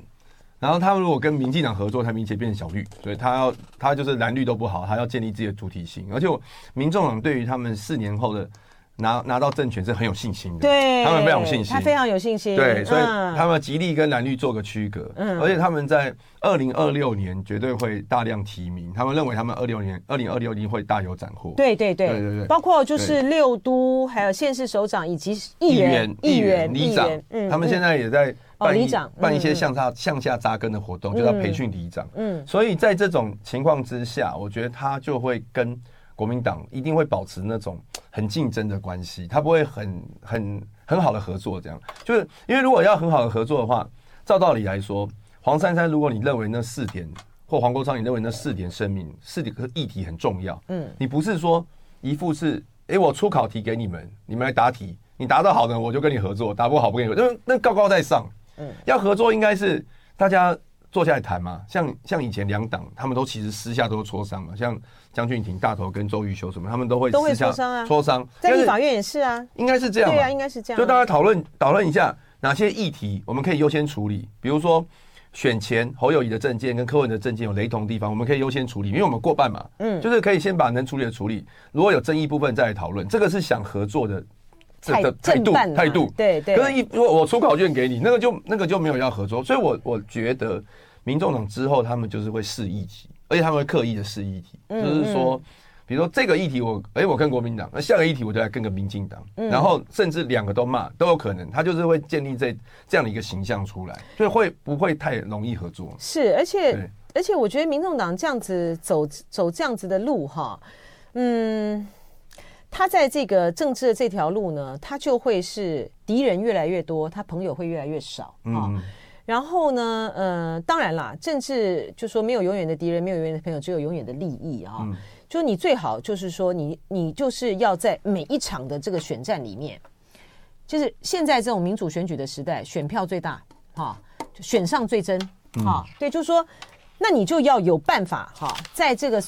Speaker 2: 然后他如果跟民进党合作太密切，变成小绿，所以他要他就是蓝绿都不好，他要建立自己的主体性。而且民众党对于他们四年后的。拿拿到政权是很有信心的，
Speaker 1: 对，
Speaker 2: 他们非常有信心，
Speaker 1: 他非常有信心，
Speaker 2: 对，所以他们极力跟蓝绿做个区隔，嗯，而且他们在二零二六年绝对会大量提名，他们认为他们二六年二零二六年会大有斩获，
Speaker 1: 对对对。对对，包括就是六都还有县市首长以及议员、议员、里长，嗯，他们现在也在办里长办一些向下向下扎根的活动，就要培训里长，嗯，所以在这种情况之下，我觉得他就会跟。国民党一定会保持那种很竞争的关系，他不会很很很好的合作。这样就是因为如果要很好的合作的话，照道理来说，黄珊珊，如果你认为那四点或黄国昌，你认为那四点声明、四点议题很重要，嗯，你不是说一副是，哎、欸，我出考题给你们，你们来答题，你答得好的我就跟你合作，答不好不跟你合作，那那高高在上，嗯，要合作应该是大家。坐下来谈嘛，像像以前两党，他们都其实私下都磋商嘛，像江俊廷大头跟周瑜修什么，他们都会私下磋商啊。在立法院也是啊，应该是这样，对啊，应该是这样。就大家讨论讨论一下哪些议题我们可以优先处理，比如说选前侯友宜的证件跟柯文的证件有雷同的地方，我们可以优先处理，因为我们过半嘛，嗯，就是可以先把能处理的处理，如果有争议部分再来讨论，这个是想合作的这个态度态度，对对。可是，一如果我出考卷给你，那个就那个就没有要合作，所以我我觉得。民众党之后，他们就是会试议题，而且他们会刻意的试议题，就是说，比如说这个议题我，哎，我跟国民党，那下个议题我就来跟个民进党，然后甚至两个都骂都有可能，他就是会建立这这样的一个形象出来，所以会不会太容易合作？是，而且而且我觉得民众党这样子走走这样子的路哈，嗯，他在这个政治的这条路呢，他就会是敌人越来越多，他朋友会越来越少啊。然后呢，呃，当然啦，政治就说没有永远的敌人，没有永远的朋友，只有永远的利益啊。嗯、就你最好就是说你，你你就是要在每一场的这个选战里面，就是现在这种民主选举的时代，选票最大，哈，就选上最真，哈，嗯、对，就是说，那你就要有办法，哈，在这个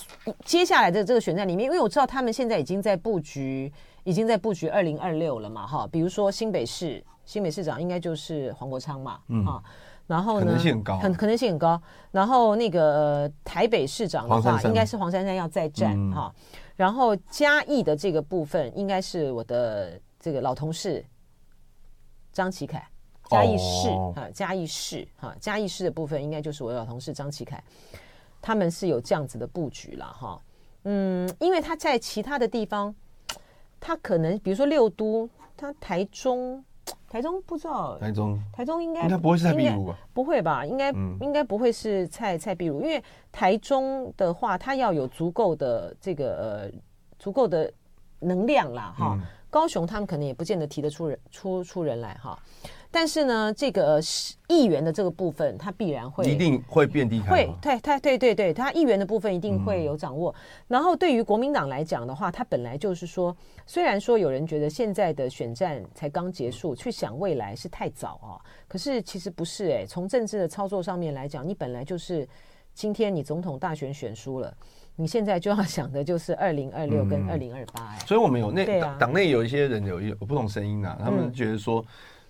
Speaker 1: 接下来的这个选战里面，因为我知道他们现在已经在布局，已经在布局二零二六了嘛，哈，比如说新北市。新北市长应该就是黄国昌嘛，嗯啊，然后呢，可能性很高，很可能性很高。然后那个台北市长的话，应该是黄珊珊要再战哈。然后嘉义的这个部分，应该是我的这个老同事张启凯，嘉义市啊，嘉义市哈，嘉义市的部分应该就是我的老同事张启凯，他们是有这样子的布局了哈。嗯，因为他在其他的地方，他可能比如说六都，他台中。台中不知道，台中台中应该应该不会是蔡壁如吧？不会吧？应该、嗯、应该不会是蔡蔡壁如，因为台中的话，它要有足够的这个呃足够的能量啦，哈。嗯、高雄他们可能也不见得提得出人出出人来哈。但是呢，这个议员的这个部分，他必然会一定会变低开。会，对，他对对对，他议员的部分一定会有掌握。嗯、然后对于国民党来讲的话，他本来就是说，虽然说有人觉得现在的选战才刚结束，去想未来是太早啊。可是其实不是哎、欸，从政治的操作上面来讲，你本来就是今天你总统大选选输了，你现在就要想的就是 二零二六跟二零二八哎。所以我们有那党党内有一些人有有不同声音啊，他们觉得说。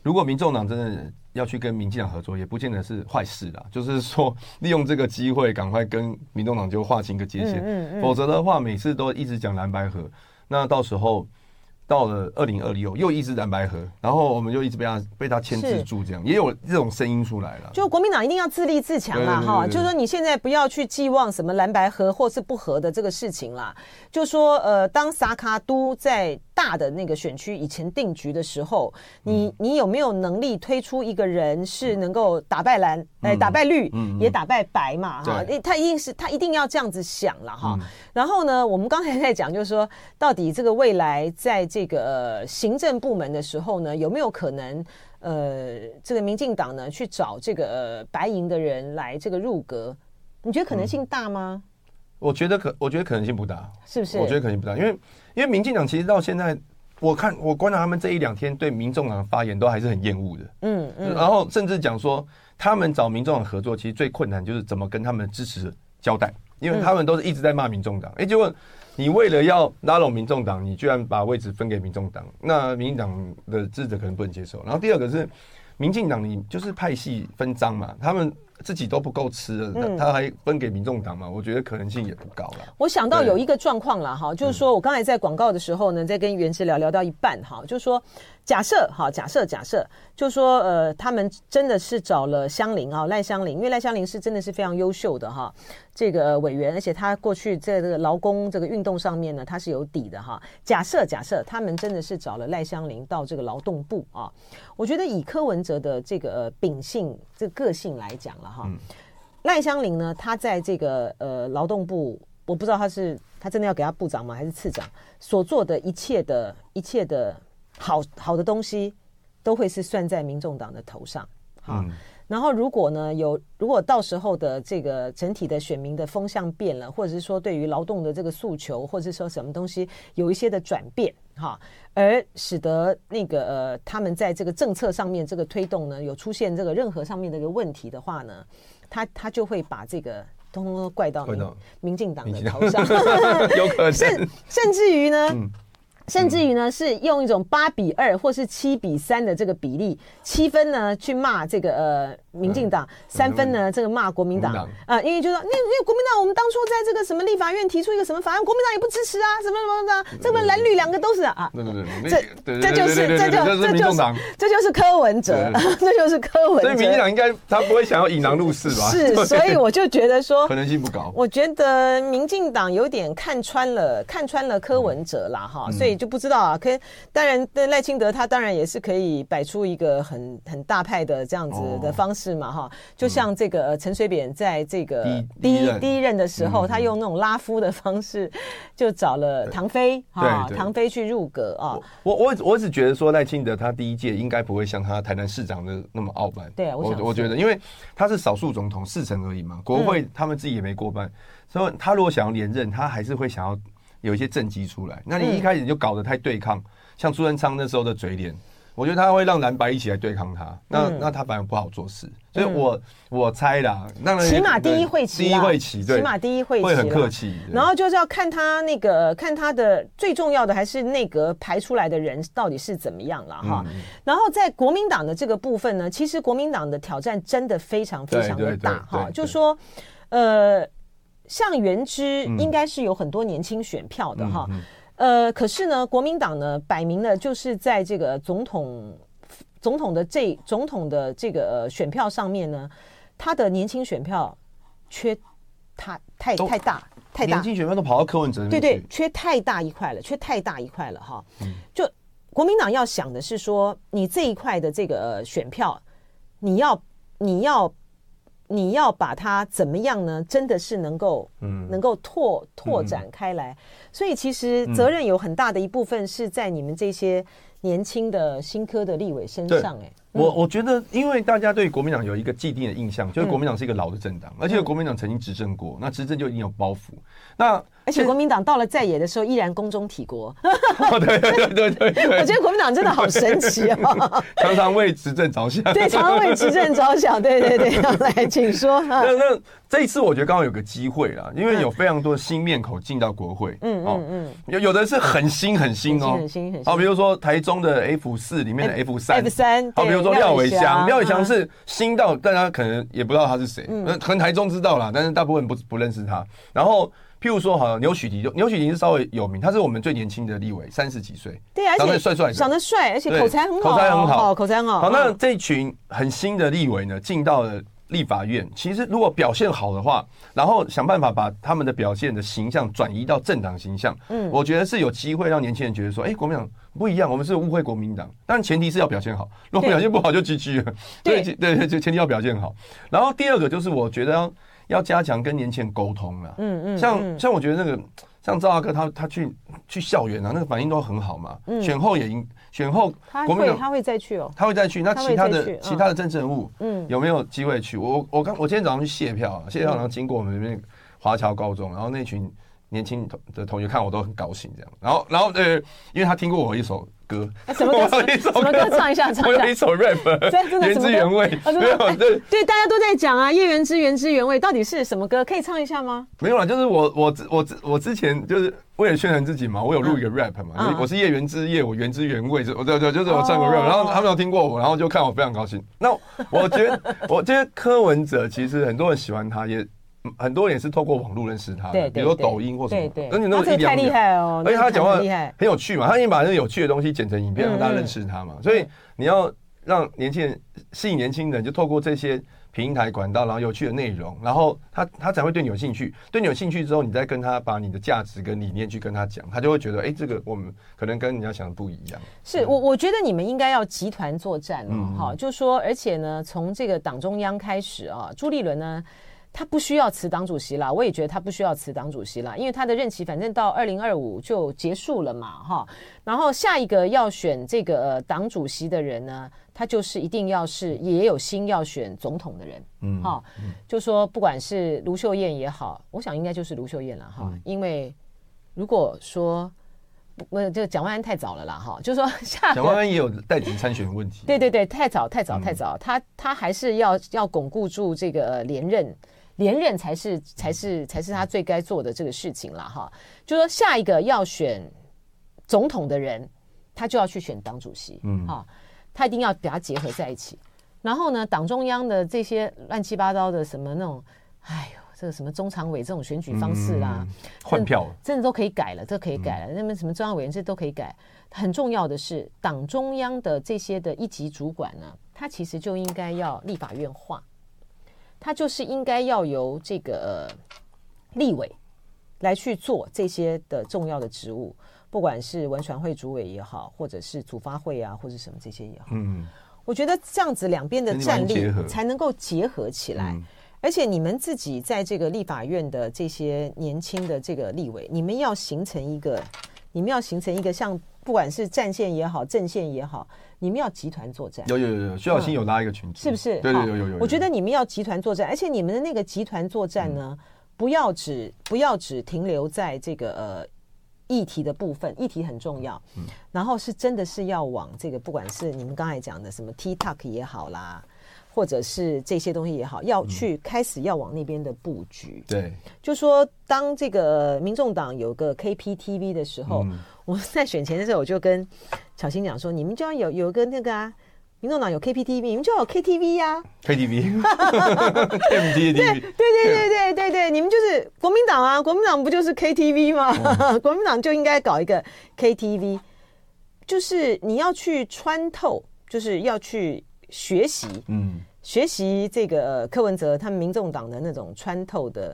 Speaker 1: 嗯如果民众党真的要去跟民进党合作，也不见得是坏事啦。就是说，利用这个机会，赶快跟民众党就划清个界限。嗯嗯嗯、否则的话，每次都一直讲蓝白河，那到时候。到了二零二六，又一直蓝白河，然后我们就一直被他被他牵制住，这样也有这种声音出来了。就国民党一定要自立自强啦，哈，就是说你现在不要去寄望什么蓝白河或是不合的这个事情啦。就说呃，当萨卡都在大的那个选区以前定局的时候，你你有没有能力推出一个人是能够打败蓝，哎、嗯，打败绿，嗯、也打败白嘛，哈、嗯，他一定是他一定要这样子想了哈。嗯、然后呢，我们刚才在讲，就是说到底这个未来在。这个行政部门的时候呢，有没有可能呃，这个民进党呢去找这个、呃、白银的人来这个入阁？你觉得可能性大吗？嗯、我觉得可，我觉得可能性不大，是不是？我觉得可能性不大，因为因为民进党其实到现在
Speaker 2: 我看我观察他们这一两天对民众党的发言都还是很厌恶的，嗯嗯，然后甚至讲说他们找民众党合作，其实最困难就是怎么跟他们支持交代，因为他们都是一直在骂民众党，哎，结果你为了要拉拢民众党，你居然把位置分给民众党，那民进党的支持者可能不能接受。然后第二个是民进党，你就是派系分赃嘛，他们。自己都不够吃了，嗯、他还分给民众党嘛？我觉得可能性也不高了。
Speaker 1: 我想到有一个状况了哈，就是说我刚才在广告的时候呢，在跟袁志聊聊到一半哈，就是说假设哈，假设假设，就是说呃，他们真的是找了香菱啊，赖香菱，因为赖香菱是真的是非常优秀的哈，这个委员，而且他过去在这个劳工这个运动上面呢，他是有底的哈。假设假设他们真的是找了赖香伶到这个劳动部啊，我觉得以柯文哲的这个秉性这个个性来讲了。哈，赖香伶呢？他在这个呃劳动部，我不知道他是他真的要给他部长吗？还是次长？所做的一切的一切的好好的东西，都会是算在民众党的头上。好，嗯、然后如果呢有，如果到时候的这个整体的选民的风向变了，或者是说对于劳动的这个诉求，或者是说什么东西有一些的转变，哈，而使得那个呃他们在这个政策上面这个推动呢有出现这个任何上面的一个问题的话呢，他他就会把这个通通都怪到民民进党的头上，
Speaker 2: 有可能，
Speaker 1: 甚甚至于呢。嗯甚至于呢，是用一种八比二或是七比三的这个比例，七分呢去骂这个呃民进党，三分呢这个骂国民党。啊，因为就说那因为国民党我们当初在这个什么立法院提出一个什么法案，国民党也不支持啊，什么什么的，这个蓝绿两个都是啊，对对对，这这就是这就这就是这就是柯文哲，这就是柯文哲，所以
Speaker 2: 民进党应该他不会想要引狼入室吧？
Speaker 1: 是，所以我就觉得说
Speaker 2: 可能性不高。
Speaker 1: 我觉得民进党有点看穿了看穿了柯文哲啦哈，所以。就不知道啊，可以当然，赖清德他当然也是可以摆出一个很很大派的这样子的方式嘛，哈、哦，就像这个陈水扁在这个第一第一任。的时候，嗯、他用那种拉夫的方式，就找了唐飞哈，唐飞去入阁啊。
Speaker 2: 我我我只觉得说赖清德他第一届应该不会像他台南市长的那么傲慢，
Speaker 1: 对啊，我
Speaker 2: 我觉得，因为他是少数总统四成而已嘛，国会他们自己也没过半，嗯、所以他如果想要连任，他还是会想要。有一些政绩出来，那你一开始就搞得太对抗，嗯、像朱元昌那时候的嘴脸，我觉得他会让蓝白一起来对抗他，那、嗯、那他反而不好做事，所以我、嗯、我猜啦，那
Speaker 1: 起码第一会期，
Speaker 2: 第一会期，对，
Speaker 1: 起码第一会期
Speaker 2: 会很客气，
Speaker 1: 然后就是要看他那个看他的最重要的还是内阁排出来的人到底是怎么样了哈，嗯、然后在国民党的这个部分呢，其实国民党的挑战真的非常非常的大哈，就说呃。像原之应该是有很多年轻选票的哈，呃，可是呢，国民党呢，摆明了就是在这个总统总统的这总统的这个选票上面呢，他的年轻选票缺他太太大太大，
Speaker 2: 年轻选票都跑到柯文哲
Speaker 1: 对对，缺太大一块了，缺太大一块了哈。就国民党要想的是说，你这一块的这个选票，你要你要。你要把它怎么样呢？真的是能够，嗯，能够拓拓展开来。嗯、所以其实责任有很大的一部分是在你们这些年轻的新科的立委身上、欸。哎、
Speaker 2: 嗯，我我觉得，因为大家对国民党有一个既定的印象，就是国民党是一个老的政党，嗯、而且国民党曾经执政过，那执政就已经有包袱。那
Speaker 1: 而且国民党到了在野的时候，依然宫中体国。
Speaker 2: 对对对对对，
Speaker 1: 我觉得国民党真的好神奇 哦，
Speaker 2: 常常为执政着想。
Speaker 1: 对，常常为执政着想。对对对，来，请说。
Speaker 2: 那那这一次我觉得刚好有个机会啦，因为有非常多的新面孔进到国会。嗯嗯嗯，有有的是很新很新哦，很新很新。好，比如说台中的 F 四里面的 F 三，F 三。好，比如说廖伟翔，廖伟翔是新到大家可能也不知道他是谁，可能台中知道啦，但是大部分不不认识他。然后。譬如说，好像牛许庭，牛许庭是稍微有名，他是我们最年轻的立委，三十几岁，
Speaker 1: 对，而且长得帅帅，长得帅，而且口才很好，
Speaker 2: 口才很好，
Speaker 1: 口才很好。
Speaker 2: 好，那这群很新的立委呢，进到了立法院，其实如果表现好的话，然后想办法把他们的表现的形象转移到政党形象，嗯，我觉得是有机会让年轻人觉得说，哎，国民党不一样，我们是误会国民党，但前提是要表现好，如果表现不好就 GG 了，对。对对，就前提要表现好。然后第二个就是我觉得要。加强跟年轻人沟通了，嗯嗯，像像我觉得那个像赵大哥他他去去校园啊，那个反应都很好嘛，选后也应选后国民党
Speaker 1: 他会再去哦，
Speaker 2: 他会再去。那其他的其他的政治人物，嗯，有没有机会去？我我刚我今天早上去谢票啊，谢票然后经过我们那边华侨高中，然后那群年轻的同学看我都很高兴这样。然后然后呃，因为他听过我一首。歌
Speaker 1: 什么歌？什么歌？唱一下，唱一下。
Speaker 2: 我有一首 rap，原汁原味。没有，对
Speaker 1: 对，大家都在讲啊，叶原之原汁原味，到底是什么歌？可以唱一下吗？
Speaker 2: 没有啦，就是我我我我之前就是为了宣传自己嘛，我有录一个 rap 嘛，我是叶原之叶，我原汁原味，我对对，就是我唱过 rap，然后他们有听过我，然后就看我非常高兴。那我觉得，我觉得柯文哲其实很多人喜欢他，也。很多人也是透过网络认识他的，比如说抖音或什么。对对，而且那个
Speaker 1: 太厉害哦！
Speaker 2: 而且他讲话很有趣嘛，他已经把那个有趣的东西剪成影片，让大家认识他嘛。所以你要让年轻人吸引年轻人，就透过这些平台管道，然后有趣的内容，然后他他才会对你有兴趣。对你有兴趣之后，你再跟他把你的价值跟理念去跟他讲，他就会觉得，哎，这个我们可能跟人家想的不一样。
Speaker 1: 是我我觉得你们应该要集团作战了，哈，就说而且呢，从这个党中央开始啊，朱立伦呢。他不需要辞党主席啦，我也觉得他不需要辞党主席啦，因为他的任期反正到二零二五就结束了嘛，哈。然后下一个要选这个呃党主席的人呢，他就是一定要是也有心要选总统的人，嗯，哈，就说不管是卢秀燕也好，我想应该就是卢秀燕了，哈，因为如果说不，这蒋万安太早了啦，哈，就是说下
Speaker 2: 蒋万安也有代职参选的问题，
Speaker 1: 对对对，太早太早太早，他他还是要要巩固住这个连任。连任才是才是才是他最该做的这个事情了哈，就说下一个要选总统的人，他就要去选党主席，嗯，哈，他一定要把它结合在一起。然后呢，党中央的这些乱七八糟的什么那种，哎呦，这个什么中常委这种选举方式啦，
Speaker 2: 换票
Speaker 1: 真的都可以改了，这可以改了。那么什么中央委员这都可以改。很重要的是，党中央的这些的一级主管呢，他其实就应该要立法院化。他就是应该要由这个立委来去做这些的重要的职务，不管是文传会主委也好，或者是组发会啊，或者什么这些也好。嗯，我觉得这样子两边的战力才能够结合起来。而且你们自己在这个立法院的这些年轻的这个立委，你们要形成一个，你们要形成一个像不管是战线也好，阵线也好。你们要集团作战，
Speaker 2: 有有有有，徐小新有拉一个群组，
Speaker 1: 是不是？
Speaker 2: 对对有有有。
Speaker 1: 我觉得你们要集团作战，而且你们的那个集团作战呢，不要只不要只停留在这个呃议题的部分，议题很重要。嗯。然后是真的是要往这个，不管是你们刚才讲的什么 TikTok 也好啦，或者是这些东西也好，要去开始要往那边的布局。对。就说当这个民众党有个 KPTV 的时候。我在选前的时候，我就跟巧芯讲说：“你们就要有有个那个啊，民众党有 KPTV，你们就要有 KTV 呀
Speaker 2: ，KTV，
Speaker 1: 对对对对对对对，你们就是国民党啊，国民党不就是 KTV 吗？国民党就应该搞一个 KTV，就是你要去穿透，就是要去学习，嗯，学习这个柯文哲他们民众党的那种穿透的。”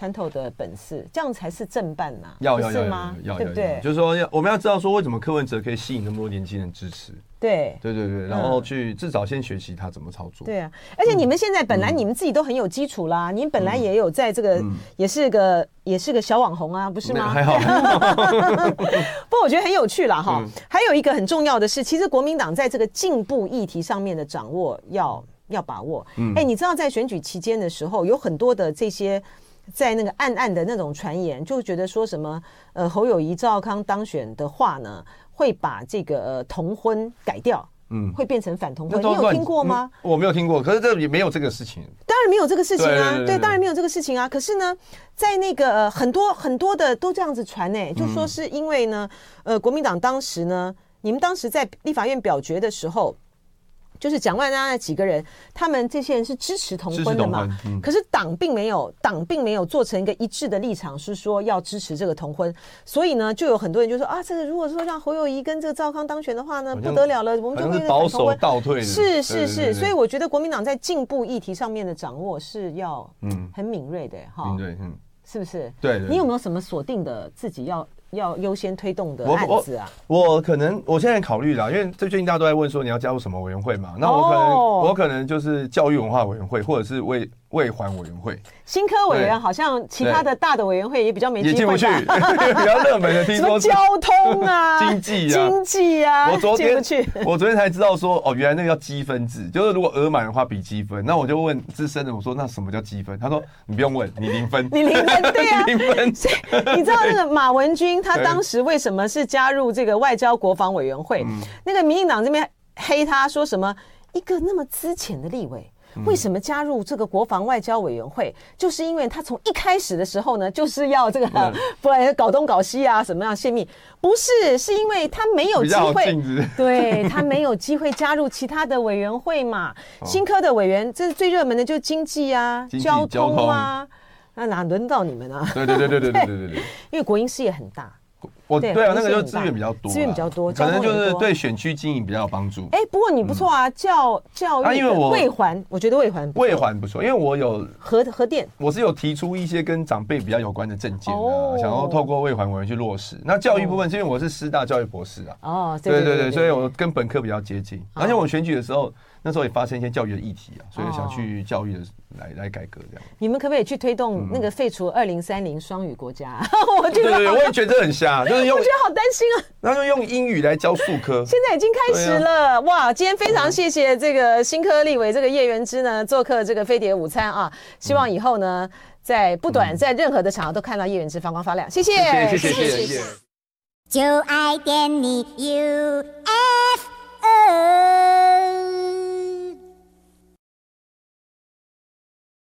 Speaker 1: 穿透的本事，这样才是正办呐，
Speaker 2: 要要要吗？要对不对？就是说，要我们要知道说，为什么柯文哲可以吸引那么多年轻人支持？对对对对，然后去至少先学习他怎么操作。对啊，
Speaker 1: 而且你们现在本来你们自己都很有基础啦，你们本来也有在这个也是个也是个小网红啊，不是吗？还好。不过我觉得很有趣啦哈。还有一个很重要的是，其实国民党在这个进步议题上面的掌握要要把握。嗯，哎，你知道在选举期间的时候，有很多的这些。在那个暗暗的那种传言，就觉得说什么呃侯友谊、赵少康当选的话呢，会把这个呃同婚改掉，嗯，会变成反同婚。你有听过吗？
Speaker 2: 我没有听过，可是这也没有这个事情。
Speaker 1: 当然没有这个事情啊，对，当然没有这个事情啊。可是呢，在那个呃很多很多的都这样子传呢，就说是因为呢，呃，国民党当时呢，你们当时在立法院表决的时候。就是蒋万安那几个人，他们这些人是支持同婚的嘛？嗯、可是党并没有，党并没有做成一个一致的立场，是说要支持这个同婚。所以呢，就有很多人就说啊，这个如果说让侯友宜跟这个赵康当选的话呢，不得了了，我们就会
Speaker 2: 保守倒退。
Speaker 1: 是是是，所以我觉得国民党在进步议题上面的掌握是要嗯很敏锐的哈。敏锐嗯，是不是？
Speaker 2: 对，
Speaker 1: 你有没有什么锁定的自己要要优先推动的案子啊？
Speaker 2: 我，我可能我现在考虑了，因为最近大家都在问说你要加入什么委员会嘛？那我可能、哦、我可能就是教育文化委员会，或者是为。卫环委员会，
Speaker 1: 新科委员好像其他的大的委员会也比较
Speaker 2: 没进不去，比较热门的，听说
Speaker 1: 交通啊、经济啊、经济啊，
Speaker 2: 我昨天我昨天才知道说，哦，原来那个叫积分制，就是如果额满的话比积分。那我就问资深的，我说那什么叫积分？他说你不用问，你零分，
Speaker 1: 你零分，对啊，
Speaker 2: 零分。
Speaker 1: 你知道那个马文君他当时为什么是加入这个外交国防委员会？那个民进党这边黑他说什么？一个那么资浅的立委。为什么加入这个国防外交委员会？就是因为他从一开始的时候呢，就是要这个 不然搞东搞西啊，什么样泄密？不是，是因为他没有机会，对他没有机会加入其他的委员会嘛。新科的委员，这是最热门的，就是经济啊、交通啊，那哪轮到你们啊？
Speaker 2: 对对对对对对对 对，
Speaker 1: 因为国营事业很大。
Speaker 2: 我对啊，那个就资源比较多，
Speaker 1: 资源比较多，
Speaker 2: 可能就是对选区经营比较有帮助。
Speaker 1: 哎，不过你不错啊，教教育啊，因为我卫环，我觉得卫环
Speaker 2: 魏环不错，因为我有
Speaker 1: 核核电，
Speaker 2: 我是有提出一些跟长辈比较有关的政见啊，想要透过魏环委员去落实。那教育部分是因为我是师大教育博士啊，哦，对对对，所以我跟本科比较接近，而且我选举的时候。那时候也发生一些教育的议题啊，所以想去教育的来来改革这样。
Speaker 1: 你们可不可以去推动那个废除二零三零双语国家？
Speaker 2: 我觉得我也觉得很瞎，就是用
Speaker 1: 我觉得好担心啊。
Speaker 2: 然后用英语来教数科，
Speaker 1: 现在已经开始了哇！今天非常谢谢这个新科立委这个叶元之呢做客这个飞碟午餐啊，希望以后呢在不短在任何的场合都看到叶元之发光发亮。谢谢，
Speaker 2: 谢谢，谢谢，谢谢。就爱点你 UFO